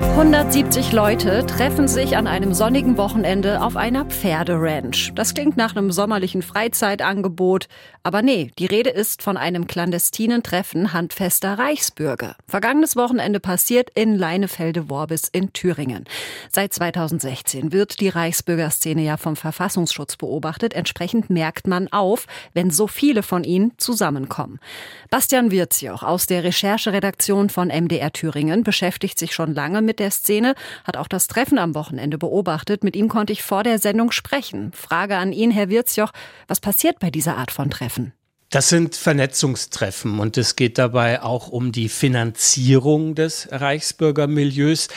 170 Leute treffen sich an einem sonnigen Wochenende auf einer Pferderanch. Das klingt nach einem sommerlichen Freizeitangebot. Aber nee, die Rede ist von einem clandestinen Treffen handfester Reichsbürger. Vergangenes Wochenende passiert in Leinefelde-Worbis in Thüringen. Seit 2016 wird die Reichsbürgerszene ja vom Verfassungsschutz beobachtet. Entsprechend merkt man auf, wenn so viele von ihnen zusammenkommen. Bastian Wirzjoch aus der Rechercheredaktion von MDR Thüringen beschäftigt sich schon lange mit der Szene, hat auch das Treffen am Wochenende beobachtet. Mit ihm konnte ich vor der Sendung sprechen. Frage an ihn, Herr Wirzjoch, was passiert bei dieser Art von Treffen? Das sind Vernetzungstreffen und es geht dabei auch um die Finanzierung des Reichsbürgermilieus.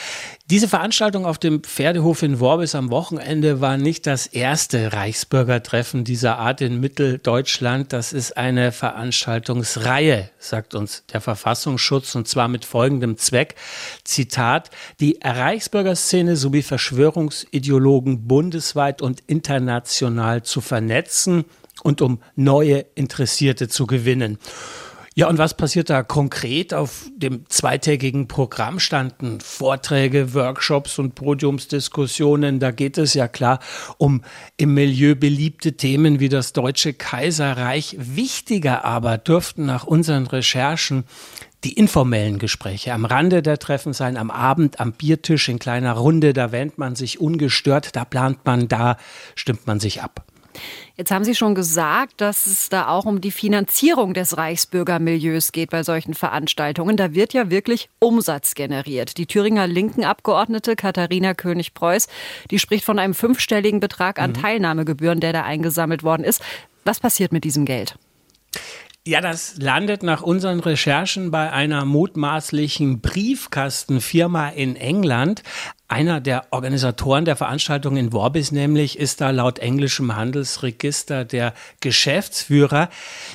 Diese Veranstaltung auf dem Pferdehof in Worbis am Wochenende war nicht das erste Reichsbürgertreffen dieser Art in Mitteldeutschland. Das ist eine Veranstaltungsreihe, sagt uns der Verfassungsschutz und zwar mit folgendem Zweck. Zitat, die Reichsbürgerszene sowie Verschwörungsideologen bundesweit und international zu vernetzen und um neue Interessierte zu gewinnen. Ja, und was passiert da konkret? Auf dem zweitägigen Programm standen Vorträge, Workshops und Podiumsdiskussionen. Da geht es ja klar um im Milieu beliebte Themen wie das Deutsche Kaiserreich. Wichtiger aber dürften nach unseren Recherchen die informellen Gespräche am Rande der Treffen sein, am Abend am Biertisch in kleiner Runde. Da wähnt man sich ungestört, da plant man, da stimmt man sich ab. Jetzt haben Sie schon gesagt, dass es da auch um die Finanzierung des Reichsbürgermilieus geht bei solchen Veranstaltungen. Da wird ja wirklich Umsatz generiert. Die Thüringer linken Abgeordnete Katharina König-Preuß, die spricht von einem fünfstelligen Betrag an mhm. Teilnahmegebühren, der da eingesammelt worden ist. Was passiert mit diesem Geld? Ja, das landet nach unseren Recherchen bei einer mutmaßlichen Briefkastenfirma in England. Einer der Organisatoren der Veranstaltung in Worbis nämlich ist da laut englischem Handelsregister der Geschäftsführer.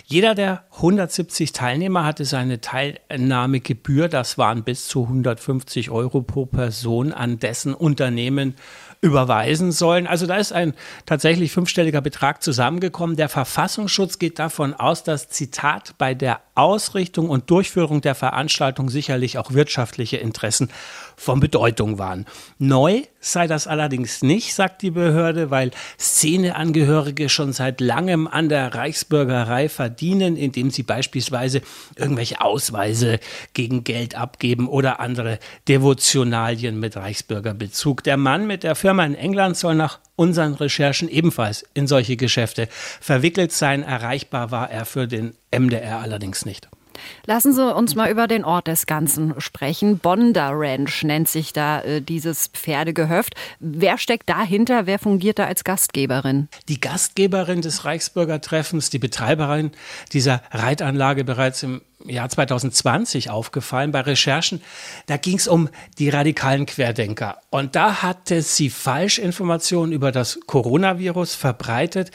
Jeder der 170 Teilnehmer hatte seine Teilnahmegebühr, das waren bis zu 150 Euro pro Person, an dessen Unternehmen überweisen sollen. Also da ist ein tatsächlich fünfstelliger Betrag zusammengekommen. Der Verfassungsschutz geht davon aus, dass Zitat bei der Ausrichtung und Durchführung der Veranstaltung sicherlich auch wirtschaftliche Interessen von Bedeutung waren. Neu sei das allerdings nicht, sagt die Behörde, weil Szeneangehörige schon seit langem an der Reichsbürgerei verdienen, indem sie beispielsweise irgendwelche Ausweise gegen Geld abgeben oder andere Devotionalien mit Reichsbürgerbezug. Der Mann mit der Firma in England soll nach unseren Recherchen ebenfalls in solche Geschäfte verwickelt sein. Erreichbar war er für den MDR allerdings nicht. Lassen Sie uns mal über den Ort des Ganzen sprechen. Bonda Ranch nennt sich da äh, dieses Pferdegehöft. Wer steckt dahinter? Wer fungiert da als Gastgeberin? Die Gastgeberin des Reichsbürgertreffens, die Betreiberin dieser Reitanlage bereits im Jahr 2020 aufgefallen bei Recherchen. Da ging es um die radikalen Querdenker. Und da hatte sie Falschinformationen über das Coronavirus verbreitet.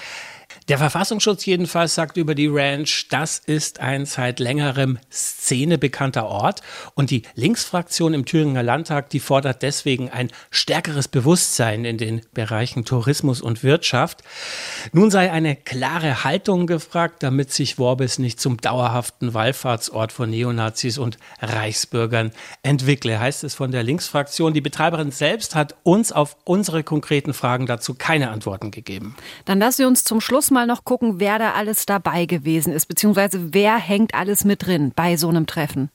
Der Verfassungsschutz jedenfalls sagt über die Ranch, das ist ein seit längerem Szene bekannter Ort und die Linksfraktion im Thüringer Landtag, die fordert deswegen ein stärkeres Bewusstsein in den Bereichen Tourismus und Wirtschaft. Nun sei eine klare Haltung gefragt, damit sich Worbis nicht zum dauerhaften Wallfahrtsort von Neonazis und Reichsbürgern entwickle, heißt es von der Linksfraktion. Die Betreiberin selbst hat uns auf unsere konkreten Fragen dazu keine Antworten gegeben. Dann lassen Sie uns zum Schluss mal noch gucken, wer da alles dabei gewesen ist, beziehungsweise wer hängt alles mit drin bei so einem Treffen.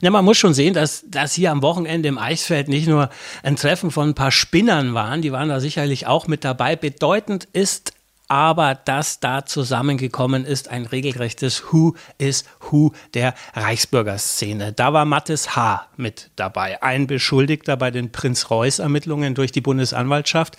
Ja, man muss schon sehen, dass das hier am Wochenende im Eisfeld nicht nur ein Treffen von ein paar Spinnern waren, die waren da sicherlich auch mit dabei. Bedeutend ist aber dass da zusammengekommen ist ein regelrechtes Who is Who der Reichsbürgerszene. Da war Mattes H. mit dabei, ein Beschuldigter bei den Prinz-Reuß-Ermittlungen durch die Bundesanwaltschaft.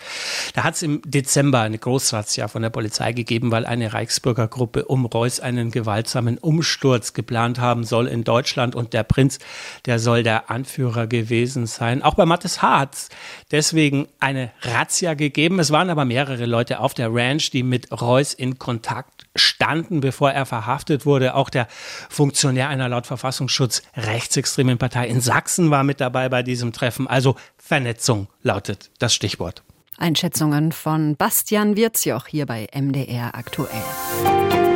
Da hat es im Dezember eine Großrazzia von der Polizei gegeben, weil eine Reichsbürgergruppe um Reuß einen gewaltsamen Umsturz geplant haben soll in Deutschland und der Prinz, der soll der Anführer gewesen sein. Auch bei Mattes H. hat es deswegen eine Razzia gegeben. Es waren aber mehrere Leute auf der Ranch, die die mit Reuss in Kontakt standen, bevor er verhaftet wurde. Auch der Funktionär einer laut Verfassungsschutz rechtsextremen Partei in Sachsen war mit dabei bei diesem Treffen. Also Vernetzung lautet das Stichwort. Einschätzungen von Bastian Wirzjoch hier bei MDR aktuell.